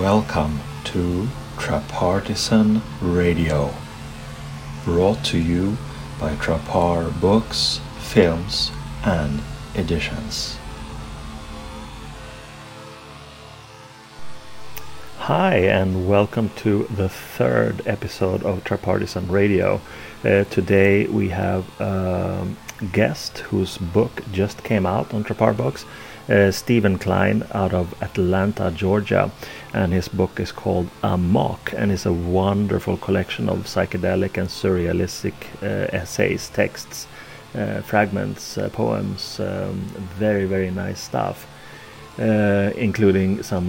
Welcome to Trapartisan Radio, brought to you by Trapart Books, Films, and Editions. Hi, and welcome to the third episode of Trapartisan Radio. Uh, today we have a guest whose book just came out on Trapart Books uh, Steven Cline out of Atlanta, Georgia, and his book is called Amok, and it's a wonderful collection of psychedelic and surrealistic uh, essays, texts, uh, fragments, uh, poems, um, very very nice stuff. Uh, including some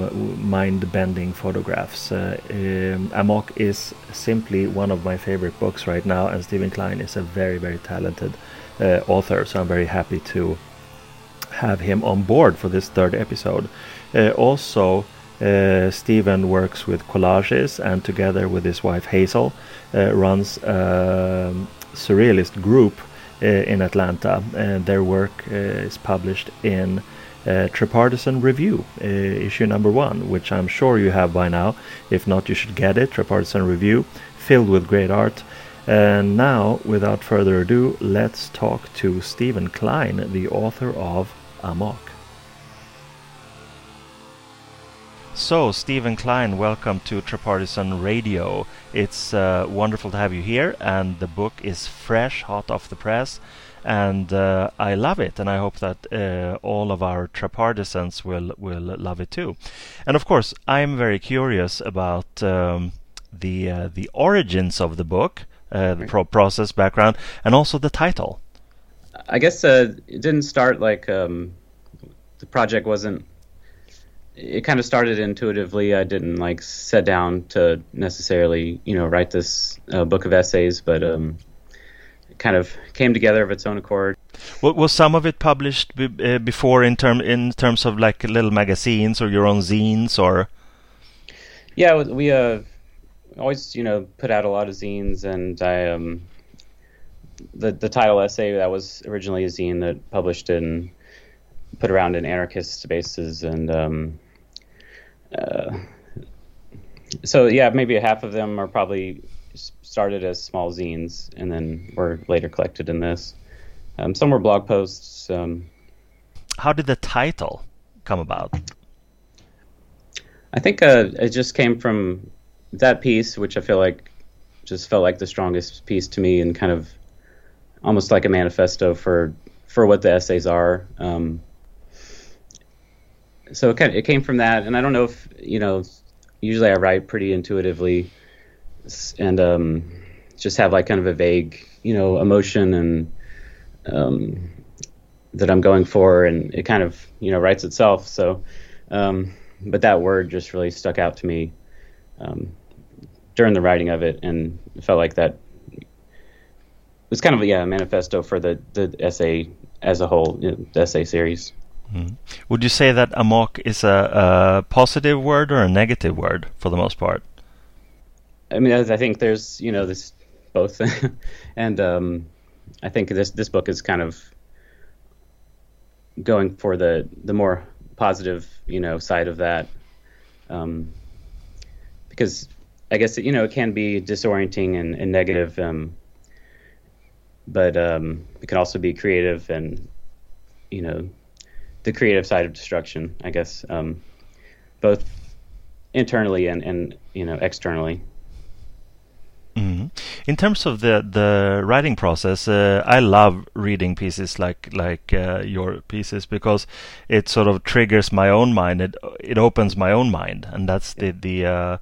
mind-bending photographs. Uh, um, Amok is simply one of my favorite books right now, and Steven Cline is a very, very talented author. So I'm very happy to have him on board for this third episode. Uh, also, uh, Steven works with collages and together with his wife Hazel uh, runs a surrealist group in Atlanta. And their work is published in uh, Trapartisan Review, uh, issue number one, which I'm sure you have by now. If not, you should get it. Trapartisan Review, filled with great art. And now, without further ado, let's talk to Steven Cline, the author of Amok. So, Steven Cline, welcome to Trapartisan Radio. It's uh, wonderful to have you here, and the book is fresh, hot off the press, and uh, I love it, and I hope that uh, all of our Trapartisans will will love it too. And of course, I'm very curious about um, the uh, the origins of the book, uh, the pro- process, background, and also the title. I guess uh, it didn't start like um, the project wasn't. It kind of started intuitively. I didn't like sit down to necessarily, you know, write this uh, book of essays, but um, it kind of came together of its own accord. Well, was some of it published uh, before in term in terms of like little magazines or your own zines or? Yeah, we uh, always you know put out a lot of zines, and I um, the the title essay that was originally a zine that published in put around in anarchist spaces and um, uh, so yeah maybe a half of them are probably started as small zines and then were later collected in this. Um, some were blog posts um, how did the title come about? I think uh, it just came from that piece which i feel like just felt like the strongest piece to me and kind of almost like a manifesto for for what the essays are. Um, so it, kind of, it came from that, and I don't know if you know. Usually, I write pretty intuitively, and um, just have like kind of a vague, you know, emotion and um, that I'm going for, and it kind of you know writes itself. So, um, but that word just really stuck out to me um, during the writing of it, and felt like that it's kind of yeah a manifesto for the the essay as a whole, you know, the essay series. Mm. Would you say that amok is a, a, positive word or a negative word for the most part? I mean, I think there's you know this both, and um, I think this this book is kind of going for the the more positive you know side of that, um, because I guess you know it can be disorienting and, and negative. Um, but um, it can also be creative and you know the creative side of destruction i guess um, both internally and, and you know externally mm-hmm. In terms of the the writing process, uh, I love reading pieces like like uh, your pieces because it sort of triggers my own mind. It it opens my own mind, and that's the the uh,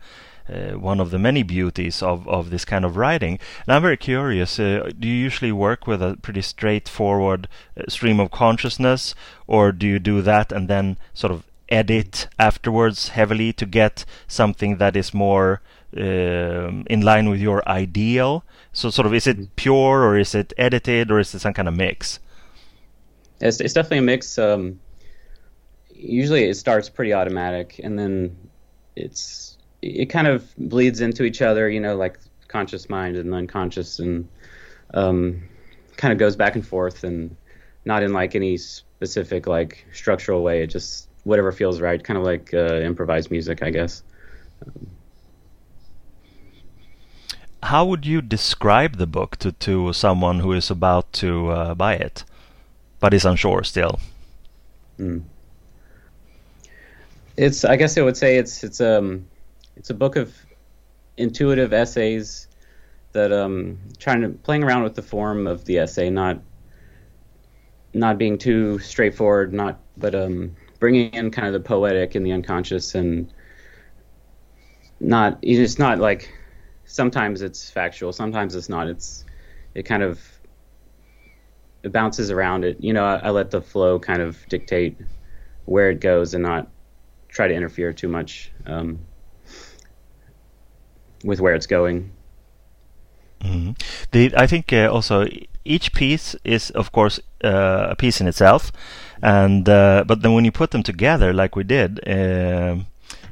uh, one of the many beauties of, of this kind of writing. And I'm very curious, uh, do you usually work with a pretty straightforward uh, stream of consciousness, or do you do that and then sort of edit afterwards heavily to get something that is more um, in line with your ideal? So, sort of, is it mm-hmm. pure, or is it edited, or is it some kind of mix? It's, it's definitely a mix. Um, usually, it starts pretty automatic, and then it's it kind of bleeds into each other, you know, like conscious mind and unconscious, and um, kind of goes back and forth, and not in like any specific like structural way. It just whatever feels right, kind of like uh, improvised music, I guess. How would you describe the book to, to someone who is about to uh, buy it, but is unsure still? Mm. It's I guess I would say it's it's um it's a book of intuitive essays that um trying to playing around with the form of the essay, not not being too straightforward, not but um bringing in kind of the poetic and the unconscious and not it's not like sometimes it's factual, sometimes it's not. It's it kind of it bounces around it. You know, I, I let the flow kind of dictate where it goes and not try to interfere too much um, with where it's going. Mm-hmm. The, I think uh, also each piece is, of course, uh, a piece in itself, and uh, but then when you put them together, like we did, um,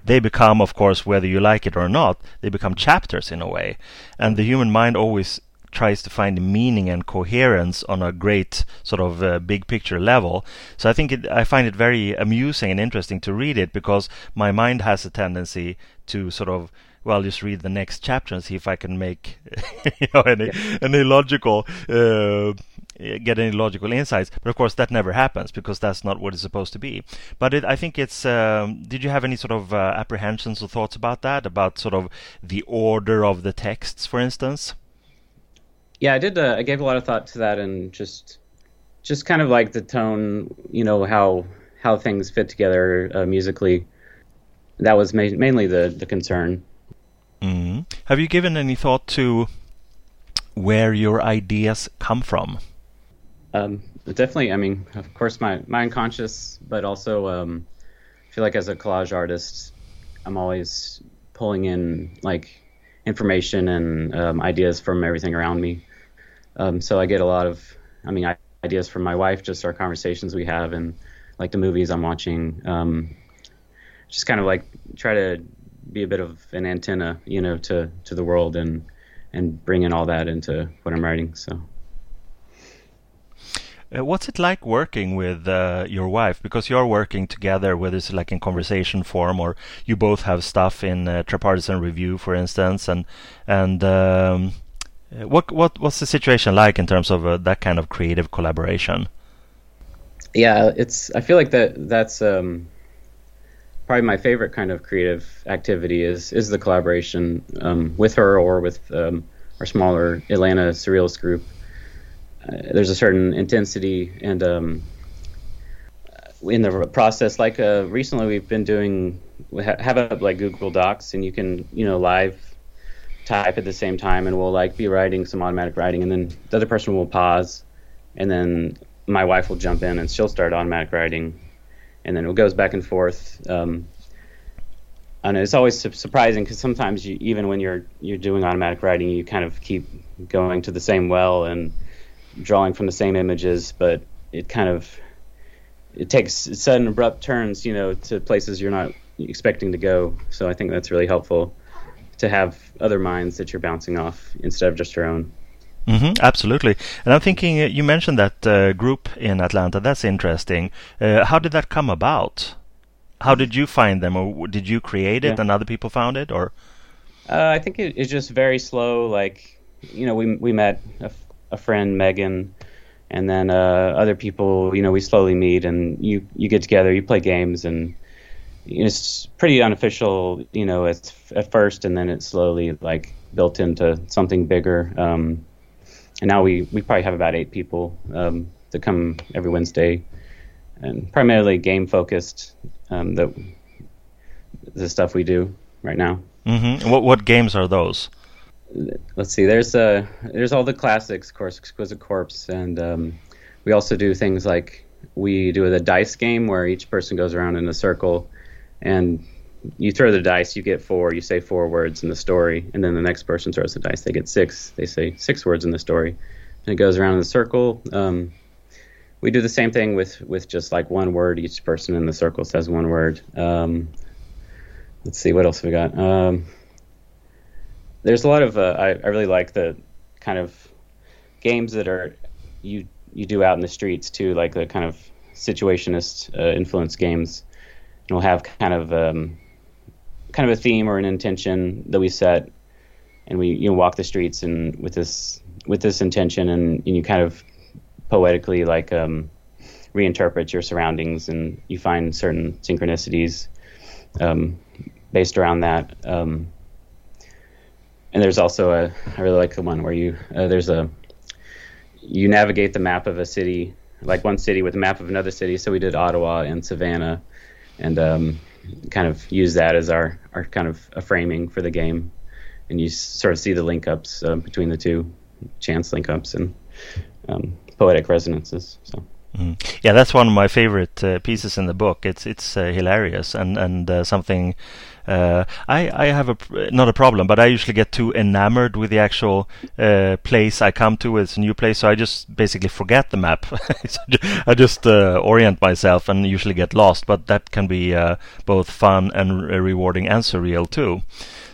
they become, of course, whether you like it or not, they become chapters in a way. And the human mind always tries to find meaning and coherence on a great sort of uh, big picture level. So I think it, I find it very amusing and interesting to read it because my mind has a tendency to sort of well, just read the next chapter and see if I can make you know, any yeah. any logical uh, get any logical insights. But of course, that never happens because that's not what it's supposed to be. But it, I think it's. Um, did you have any sort of uh, apprehensions or thoughts about that? About sort of the order of the texts, for instance? Yeah, I did. Uh, I gave a lot of thought to that, and just, just kind of like the tone. You know how how things fit together uh, musically. That was ma- mainly the the concern. Have you given any thought to where your ideas come from? Um, definitely. I mean, of course, my my unconscious, but also um, I feel like as a collage artist, I'm always pulling in like information and um, ideas from everything around me. Um, so I get a lot of, I mean, ideas from my wife, just our conversations we have, and like the movies I'm watching. Um, just kind of like try to be a bit of an antenna, you know, to to the world and and bring in all that into what I'm writing. So. Uh, what's it like working with uh, your wife? Because you're working together, whether it's like in conversation form or you both have stuff in uh, Trapartisan Review, for instance, and and um, uh, what what what's the situation like in terms of uh, that kind of creative collaboration? Yeah, it's. I feel like that that's um, probably my favorite kind of creative activity is is the collaboration um, with her or with um, our smaller Atlanta Surrealist group. Uh, there's a certain intensity and um, in the process. Like uh, recently, we've been doing we ha- have up like Google Docs, and you can you know live type at the same time, and we'll like be writing some automatic writing, and then the other person will pause, and then my wife will jump in and she'll start automatic writing, and then it goes back and forth. Um, and it's always su- surprising because sometimes you, even when you're you're doing automatic writing, you kind of keep going to the same well and drawing from the same images, but it kind of it takes sudden abrupt turns, you know, to places you're not expecting to go. So I think that's really helpful to have other minds that you're bouncing off instead of just your own. Mm-hmm, absolutely. And I'm thinking, uh, you mentioned that uh, group in Atlanta. That's interesting. Uh, how did that come about? How did you find them, or did you create it yeah. and other people found it, or? Uh, I think it, it's just very slow. Like, you know, we we met a, a friend, Megan, and then uh, other people. You know, we slowly meet, and you you get together, you play games, and it's pretty unofficial. You know, at at first, and then it slowly like built into something bigger. Um, and now we we probably have about eight people um, that come every Wednesday, and primarily game focused. Um, that the stuff we do right now. Mm-hmm. What what games are those? Let's see. There's uh there's all the classics, of course, Exquisite Corpse, and um, we also do things like we do the dice game where each person goes around in a circle, and you throw the dice, you get four, you say four words in the story, and then the next person throws the dice, they get six, they say six words in the story, and it goes around in the circle. Um, we do the same thing with with just like one word. Each person in the circle says one word. Um, let's see what else we got. Um, there's a lot of uh, I, I really like the kind of games that are you you do out in the streets too, like the kind of situationist uh, influence games. And we'll have kind of um, kind of a theme or an intention that we set, and we you know walk the streets and with this with this intention, and, and you kind of poetically like um, reinterpret your surroundings, and you find certain synchronicities um, based around that. Um, and there's also a I really like the one where you uh, there's a you navigate the map of a city like one city with a map of another city. So we did Ottawa and Savannah, and um, kind of use that as our our kind of a framing for the game, and you sort of see the link ups uh, between the two, chance link ups and um, poetic resonances. So. Mm. Yeah, that's one of my favorite uh, pieces in the book. It's it's uh, hilarious and and uh, something uh, I I have a not a problem, but I usually get too enamored with the actual uh, place I come to. It's a new place, so I just basically forget the map. I just uh, orient myself and usually get lost. But that can be both fun and rewarding and surreal too.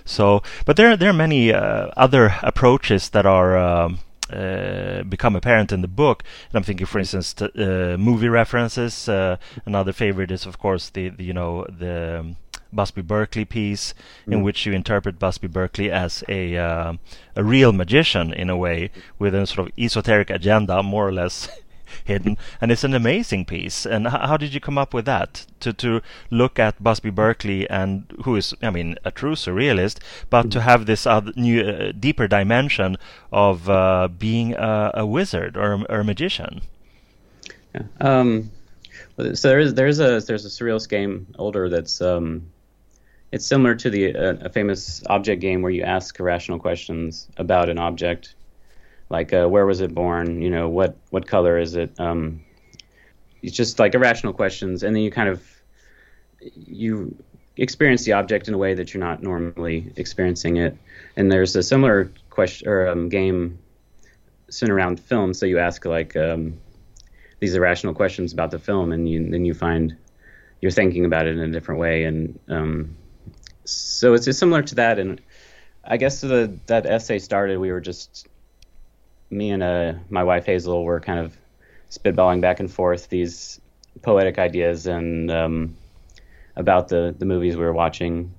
So, but there there are many other approaches that are. Um, uh, become apparent in the book. And I'm thinking, for instance, t- uh, movie references. Uh, another favorite is, of course, the, the you know the um, Busby Berkeley piece, mm. in which you interpret Busby Berkeley as a uh, a real magician in a way, with a sort of esoteric agenda, more or less hidden, and it's an amazing piece. And h- how did you come up with that to to look at Busby Berkeley and who is, I mean, a true surrealist, but mm. to have this other new, uh, deeper dimension of uh, being a, a, wizard or, or a magician? Yeah. Um, so there is there's a there's a surrealist game older that's um, it's similar to the uh, a famous object game where you ask irrational questions about an object, like uh, where was it born? You know, what what color is it? Um, it's just like irrational questions, and then you kind of you experience the object in a way that you're not normally experiencing it. And there's a similar question or um, game centered around film. So you ask like um, these irrational questions about the film, and you, then you find you're thinking about it in a different way, and um, so it's, similar to that. And I guess the that essay started, we were just me and uh, my wife Hazel were kind of spitballing back and forth these poetic ideas and um, about the the movies we were watching,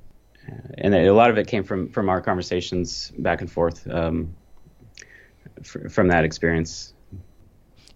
and a lot of it came from from our conversations back and forth um, f- from that experience.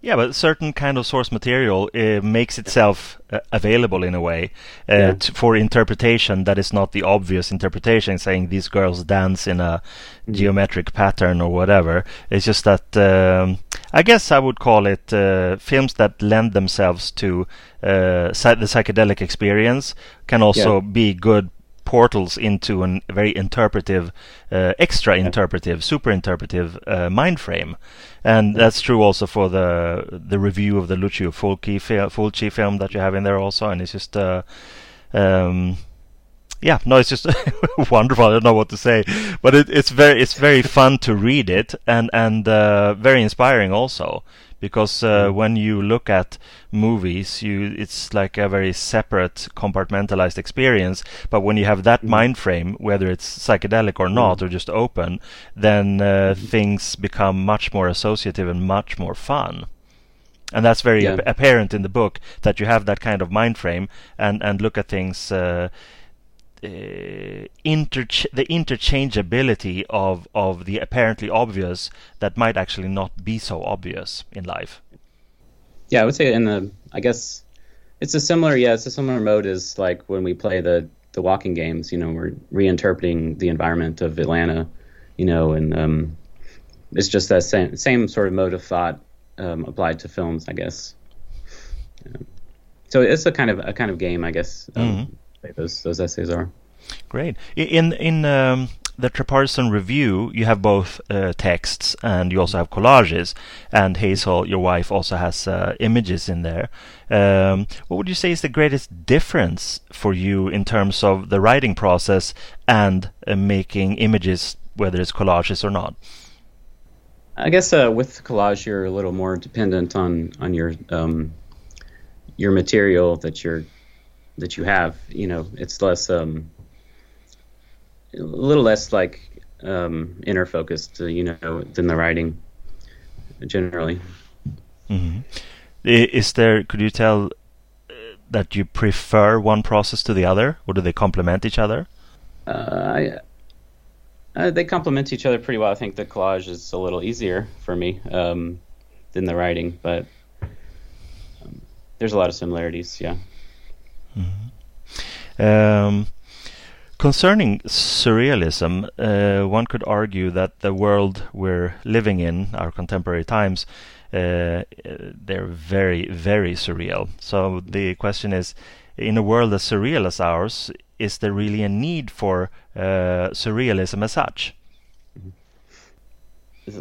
Yeah, but certain kind of source material uh, makes itself uh, available in a way uh, yeah. t- for interpretation that is not the obvious interpretation, saying these girls dance in a mm. geometric pattern or whatever. It's just that um, I guess I would call it uh, films that lend themselves to uh, the psychedelic experience can also yeah. be good portals into a very interpretive, uh, extra interpretive, super interpretive uh, mind frame, and that's true also for the the review of the Lucio Fulci, Fulci film that you have in there also, and it's just. Uh, um, yeah, no, it's just wonderful. I don't know what to say, but it, it's very it's very fun to read it and and uh, very inspiring also because uh, mm. when you look at movies, you it's like a very separate, compartmentalized experience. But when you have that mm. mind frame, whether it's psychedelic or not, mm. or just open, then uh, mm. things become much more associative and much more fun. And that's very yeah. ap- apparent in the book that you have that kind of mind frame and and look at things. Uh, uh, interch- the interchangeability of of the apparently obvious that might actually not be so obvious in life. Yeah, I would say in the I guess it's a similar yeah it's a similar mode as like when we play the the walking games. You know, we're reinterpreting the environment of Atlanta. You know, and um, it's just that same same sort of mode of thought um, applied to films, I guess. So it's a kind of a kind of game, I guess. Um, mm-hmm those those essays are. Great. In in um, the Trapartisan Review, you have both uh, texts and you also have collages. And Hazel, your wife, also has uh, images in there. Um, what would you say is the greatest difference for you in terms of the writing process and uh, making images, whether it's collages or not? I guess uh, with collage, you're a little more dependent on on your um, your material that you're that you have. You know, it's less um, a little less like um, inner focused, uh, you know, than the writing generally. Mm-hmm. Is there? Could you tell uh, that you prefer one process to the other, or do they complement each other? I, uh, they complement each other pretty well. I think the collage is a little easier for me um, than the writing, but um, there's a lot of similarities. Yeah. Mm-hmm. Um, concerning surrealism, uh, one could argue that the world we're living in, our contemporary times, uh, they're very, very surreal. So the question is, in a world as surreal as ours, is there really a need for uh, surrealism as such?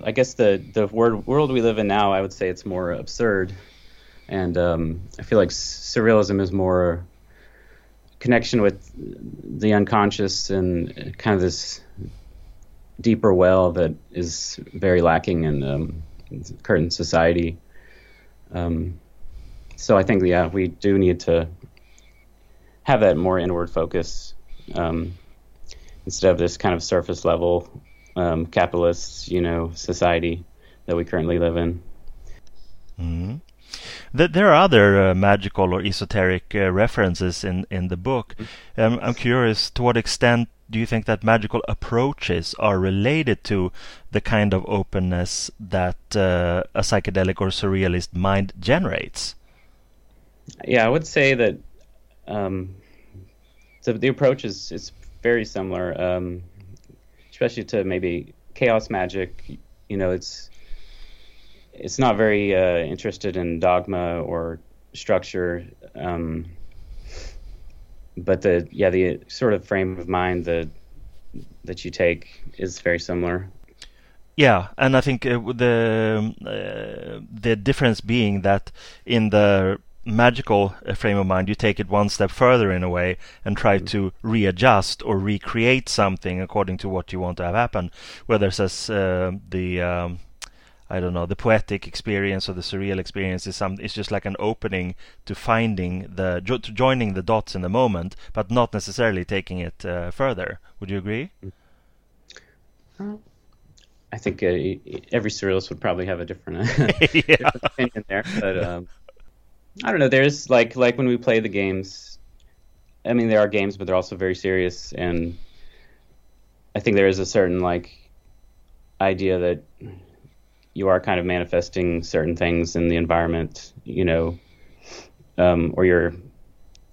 I guess the the word, world we live in now, I would say it's more absurd, and um, I feel like surrealism is more connection with the unconscious and kind of this deeper well that is very lacking in, um, current society. Um, so I think yeah, we do need to have that more inward focus um, instead of this kind of surface level um, capitalist, you know, society that we currently live in. Mm-hmm. There are other uh, magical or esoteric uh, references in, in the book. Mm-hmm. Um, I'm curious, to what extent do you think that magical approaches are related to the kind of openness that uh, a psychedelic or surrealist mind generates? Yeah, I would say that um, the the approach is is very similar, um, especially to maybe chaos magic. You know, it's it's not very uh, interested in dogma or structure, um, but the yeah the sort of frame of mind that that you take is very similar. Yeah, and I think uh, the uh, the difference being that in the magical uh, frame of mind, you take it one step further in a way and try mm-hmm. to readjust or recreate something according to what you want to have happen. Whether it's uh, the um, I don't know the poetic experience or the surreal experience is some it's just like an opening to finding the jo- to joining the dots in the moment, but not necessarily taking it uh, further. Would you agree? Mm-hmm. I think uh, every surrealist would probably have a different, different opinion there, but. Um, I don't know. There's like like when we play the games. I mean, there are games, but they're also very serious, and I think there is a certain like idea that you are kind of manifesting certain things in the environment, you know, um, or your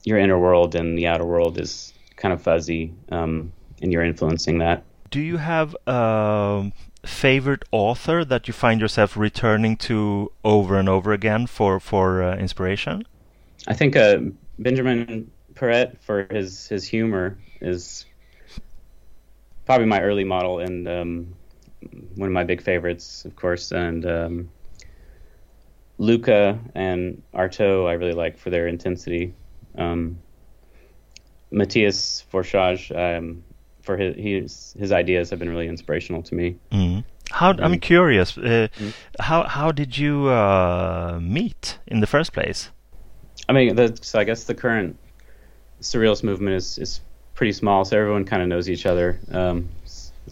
your inner world and the outer world is kind of fuzzy, um, and you're influencing that. Do you have a favorite author that you find yourself returning to over and over again for for uh, inspiration? I think uh, Benjamin Péret for his his humor is probably my early model and um, one of my big favorites, of course. And um, Luca and Artaud I really like for their intensity. Um, Mattias Forshage, um, for his, his his ideas have been really inspirational to me. Mm-hmm. How. I'm curious. Uh, mm. How how did you uh, meet in the first place? I mean, the, so I guess the current surrealist movement is is pretty small, so everyone kind of knows each other. Um,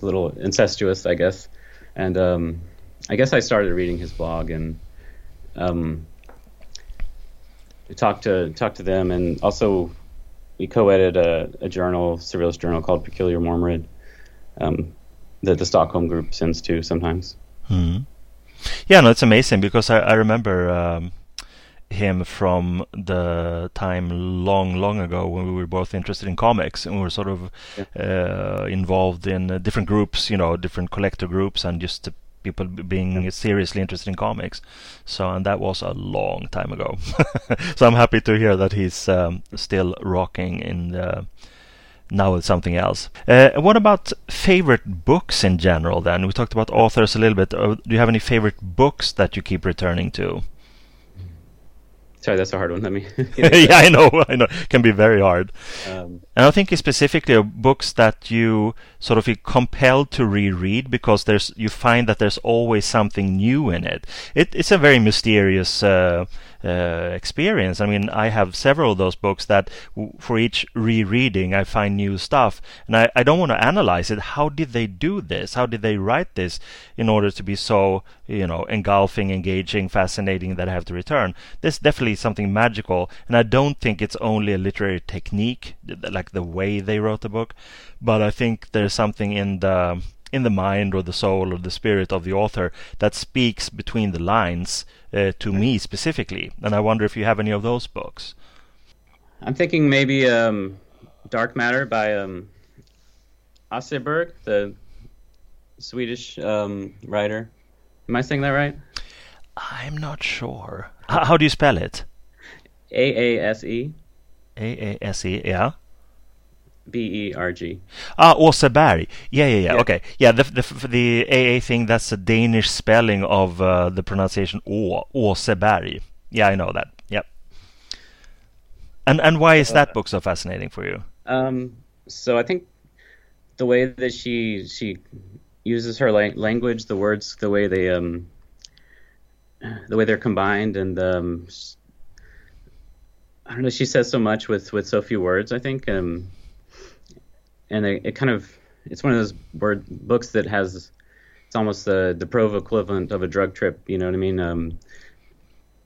a little incestuous, I guess. And um, I guess I started reading his blog and um, talked to talked to them, and also we co-edited a, a journal, surrealist journal called Peculiar Mormyrid, um, that the Stockholm group sends to sometimes. Mm-hmm. Yeah, no, it's amazing because I, I remember um, him from the time long, long ago when we were both interested in comics and we were sort of uh, involved in uh, different groups, you know, different collector groups, and just people being seriously interested in comics. So, and that was a long time ago. so I'm happy to hear that he's um, still rocking in the, now with something else. Uh, what about favorite books in general? Then we talked about authors a little bit. Uh, do you have any favorite books that you keep returning to? Sorry, that's a hard one. Let me. yeah, I know. I know. It can be very hard. Um, and I think specifically of books that you sort of feel compelled to reread because there's you find that there's always something new in it. it it's a very mysterious uh, Uh, experience. I mean, I have several of those books that for each rereading I find new stuff, and I, I don't want to analyze it. How did they do this? How did they write this in order to be so you know engulfing, engaging, fascinating that I have to return? This definitely something magical, and I don't think it's only a literary technique, like the way they wrote the book, but I think there's something in the in the mind or the soul or the spirit of the author that speaks between the lines uh, to me specifically. And I wonder if you have any of those books. I'm thinking maybe um, Dark Matter by um, Aase Berg, the Swedish um, writer. Am I saying that right? I'm not sure. H- how do you spell it? A A S E. A A S E, yeah. B E R G. Ah, Åseberg. Yeah, yeah, yeah, Okay. Yeah, the, the the AA thing. That's a Danish spelling of uh, the pronunciation Å, Åseberg. Yeah, I know that. Yep. And and why is that book so fascinating for you? Um, so I think the way that she she uses her la- language, the words, the way they um, the way they're combined, and um, I don't know. She says so much with with so few words. I think. Um, and it, it, kind of it's one of those word books that has it's almost the the prose equivalent of a drug trip. You know what I mean? Um,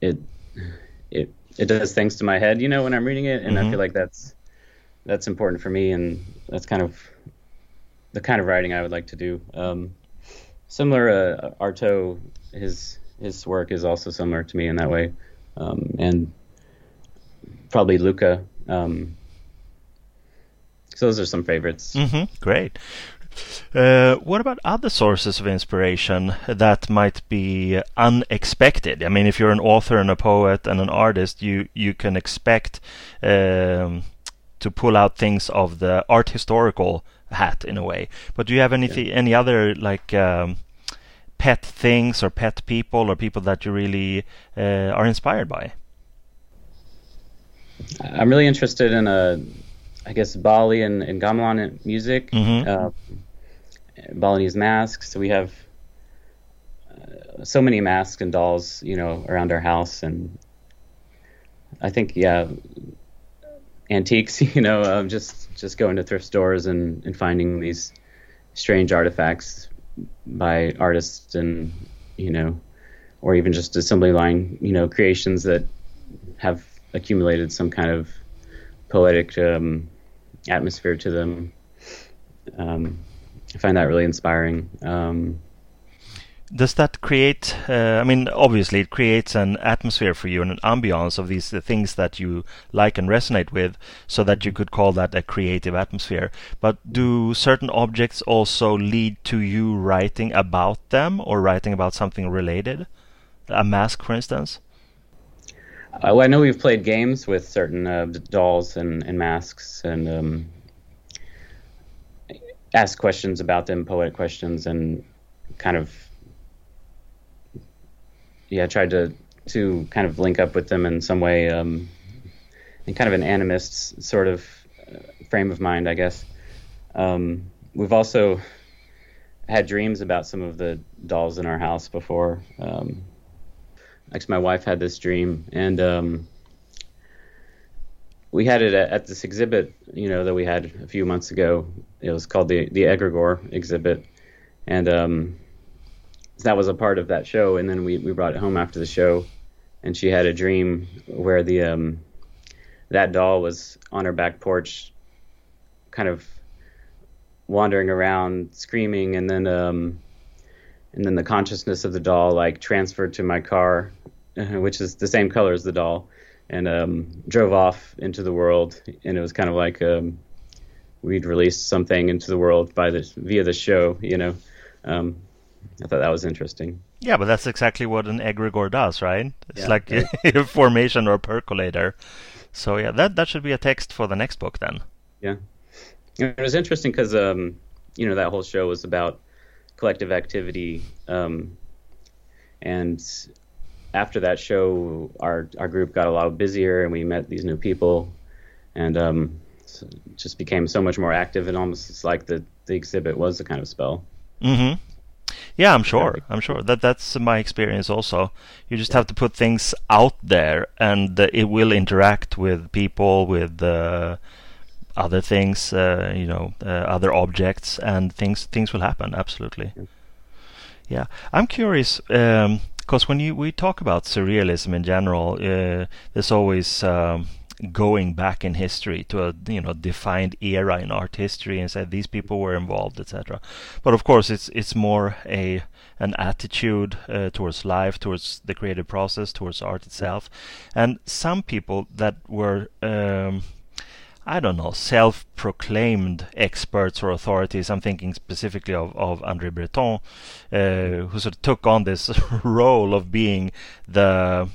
it it it does things to my head, you know, when I'm reading it, and mm-hmm. I feel like that's that's important for me, and that's kind of the kind of writing I would like to do. Um, similar, uh, Artaud, his his work is also similar to me in that way, um, and probably Luca. Um, so those are some favorites. Mm-hmm. Great. Uh, what about other sources of inspiration that might be unexpected? I mean, if you're an author and a poet and an artist, you you can expect um, to pull out things of the art historical hat in a way. But do you have anything, yeah. any other like um, pet things or pet people or people that you really uh, are inspired by? I'm really interested in a I guess Bali and, and gamelan music, mm-hmm. uh, Balinese masks. So we have uh, so many masks and dolls, you know, around our house, and I think yeah, antiques. You know, um, just just going to thrift stores and, and finding these strange artifacts by artists and you know, or even just assembly line, you know, creations that have accumulated some kind of poetic um, atmosphere to them. Um, I find that really inspiring. Um, does that create? Uh, I mean, obviously, it creates an atmosphere for you and an ambiance of these the things that you like and resonate with, so that you could call that a creative atmosphere. But do certain objects also lead to you writing about them or writing about something related? A mask, for instance. Uh, well, I know we've played games with certain uh, dolls and, and, masks and um, asked questions about them, poetic questions, and kind of yeah, tried to to kind of link up with them in some way, um, in kind of an animist sort of uh, frame of mind, I guess. Um, we've also had dreams about some of the dolls in our house before. Um, actually my wife had this dream and um, we had it at, at, this exhibit you know that we had a few months ago. It was called the the egregore exhibit and um, that was a part of that show and then we, we brought it home after the show and she had a dream where the um, that doll was on her back porch kind of wandering around screaming and then um, and then the consciousness of the doll like transferred to my car, which is the same color as the doll, and um, drove off into the world. And it was kind of like um, we'd released something into the world by this via the show. You know, um, I thought that was interesting. Yeah, but that's exactly what an egregore does, right? It's yeah, like a formation or a percolator. So yeah, that that should be a text for the next book then. Yeah, it was interesting because um, you know that whole show was about collective activity. Um, and after that show, our our group got a lot busier, and we met these new people, and um, so just became so much more active. And almost it's like the the exhibit was a kind of spell. Mm-hmm. Yeah, I'm sure. I'm sure that that's my experience also. You just have to put things out there, and uh, it will interact with people, with uh, other things, uh, you know, uh, other objects, and things things will happen. Absolutely. Yeah, I'm curious because um, when you we talk about surrealism in general, uh, there's always um, going back in history to a you know defined era in art history and said these people were involved, etc. But of course, it's it's more a an attitude uh, towards life, towards the creative process, towards art itself, and some people that were. Um, I don't know, self-proclaimed experts or authorities. I'm thinking specifically of, of André Breton, uh, who sort of took on this role of being the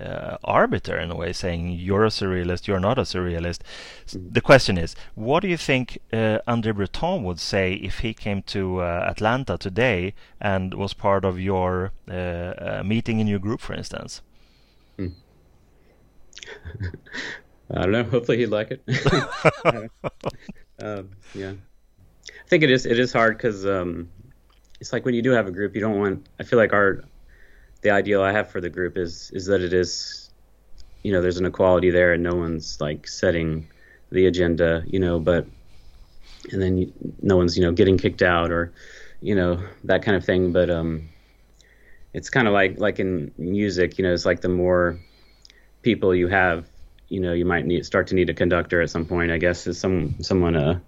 uh, arbiter in a way, saying you're a surrealist, you're not a surrealist. Mm-hmm. The question is, what do you think uh, André Breton would say if he came to uh, Atlanta today and was part of your uh, uh meeting in your group, for instance? Hmm. I don't know. Hopefully, he'd like it. um, yeah, I think it is. It is hard because um, it's like when you do have a group, you don't want. I feel like our the ideal I have for the group is is that it is, you know, there's an equality there, and no one's like setting the agenda, you know, but and then you, no one's you know getting kicked out or you know that kind of thing. But um, it's kind of like like in music, you know, it's like the more people you have, you know, you might need start to need a conductor at some point. I guess is some someone uh,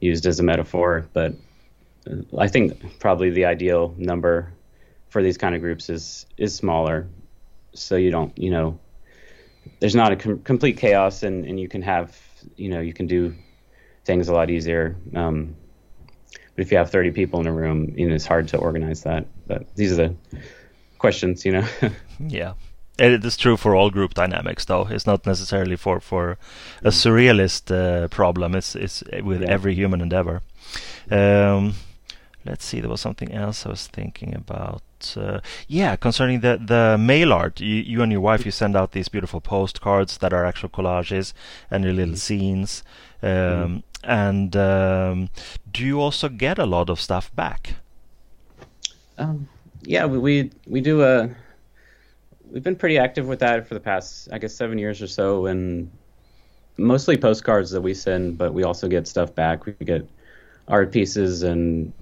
used as a metaphor, but uh, I think probably the ideal number for these kind of groups is is smaller, so you don't you know there's not a com- complete chaos and and you can have you know you can do things a lot easier. Um, but if you have 30 people in a room, you know, it's hard to organize that. But these are the questions, you know. yeah. It is true for all group dynamics, though. It's not necessarily for, for a surrealist uh, problem. It's it's with yeah. every human endeavor. Um, let's see. There was something else I was thinking about uh, yeah, concerning the the mail art, you, you, and your wife you send out these beautiful postcards that are actual collages and your little mm-hmm. scenes. Um, mm. And um, do you also get a lot of stuff back? Um, yeah, we, we we do a. We've been pretty active with that for the past, I guess, seven years or so, and mostly postcards that we send, but we also get stuff back. We get art pieces, and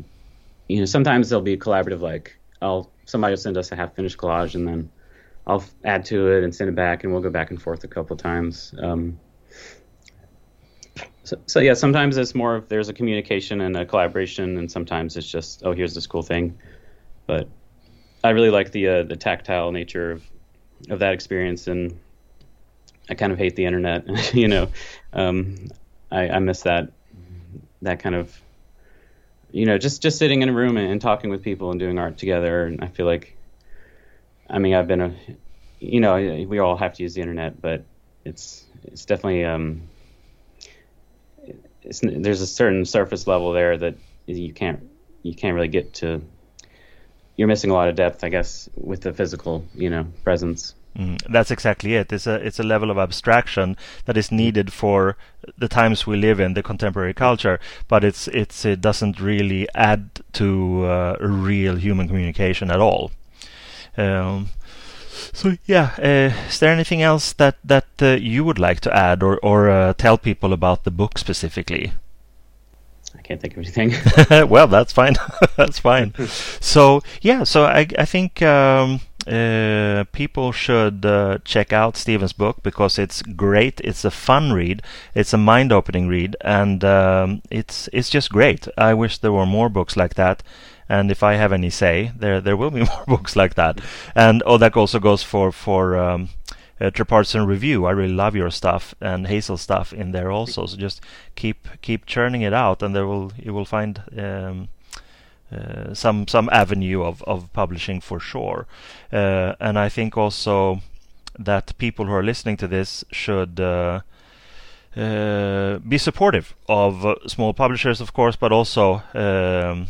you know, sometimes they'll be collaborative, like I'll somebody will send us a half finished collage and then I'll add to it and send it back and we'll go back and forth a couple times. Um, so, so, yeah, sometimes it's more of there's a communication and a collaboration, and sometimes it's just oh here's this cool thing. But I really like the uh, the tactile nature of of that experience, and I kind of hate the internet. you know, um, I, I miss that that kind of you know, just just sitting in a room and, and, talking with people and doing art together. And I feel like, I mean, I've been a, you know, we all have to use the internet, but it's it's definitely um, it's, there's a certain surface level there that you can't you can't really get to. You're missing a lot of depth, I guess, with the physical, you know, presence. Mm, that's exactly it. It's a it's a level of abstraction that is needed for the times we live in, the contemporary culture. But it's it's it doesn't really add to uh, real human communication at all. Um, so yeah, uh, is there anything else that that uh, you would like to add or or uh, tell people about the book specifically? Can't think of anything. well, that's fine. that's fine. so yeah, so I I think. Um, uh, people should uh, check out Steven's book because it's great. It's a fun read. It's a mind-opening read, and um, it's it's just great. I wish there were more books like that. And if I have any say, there there will be more books like that. And oh, that also goes for for um, uh, Trapartisan Review. I really love your stuff and Hazel stuff in there also. So just keep keep churning it out, and there will you will find. Um, uh, some some avenue of, of publishing for sure. Uh, and I think also that people who are listening to this should uh, uh be supportive of uh, small publishers, of course, but also um,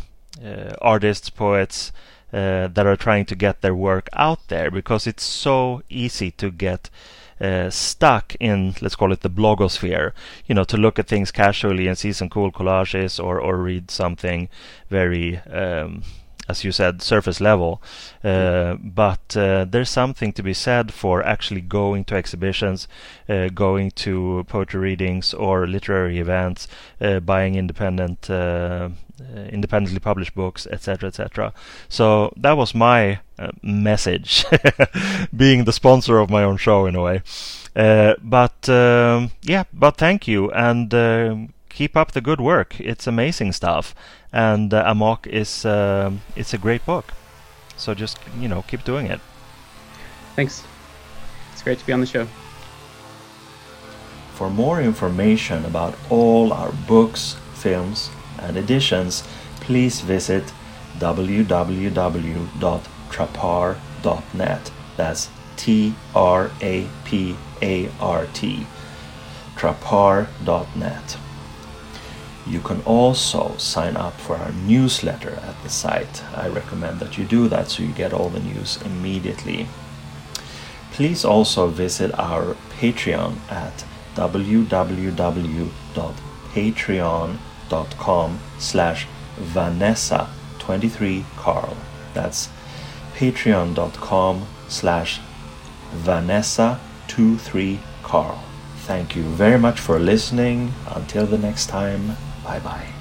artists, poets. That are trying to get their work out there because it's so easy to get uh, stuck in let's call it the blogosphere you know to look at things casually and see some cool collages or or read something very um, as you said, surface level. Uh, but uh, there's something to be said for actually going to exhibitions, uh, going to poetry readings or literary events, uh, buying independent, uh, independently published books, etc., etc. So that was my message, being the sponsor of my own show in a way. but um, yeah, but thank you and um, keep up the good work. It's amazing stuff and uh, Amok is uh, it's a great book. So just you know keep doing it. Thanks. It's great to be on the show. For more information about all our books, films, and editions, please visit www.trapart.net. That's T R A P A R T. Trapart.net. You can also sign up for our newsletter at the site. I recommend that you do that so you get all the news immediately. Please also visit our Patreon at www.patreon.com slash Vanessa23Carl. That's patreon.com slash Vanessa23Carl. Thank you very much for listening. Until the next time, Bye bye.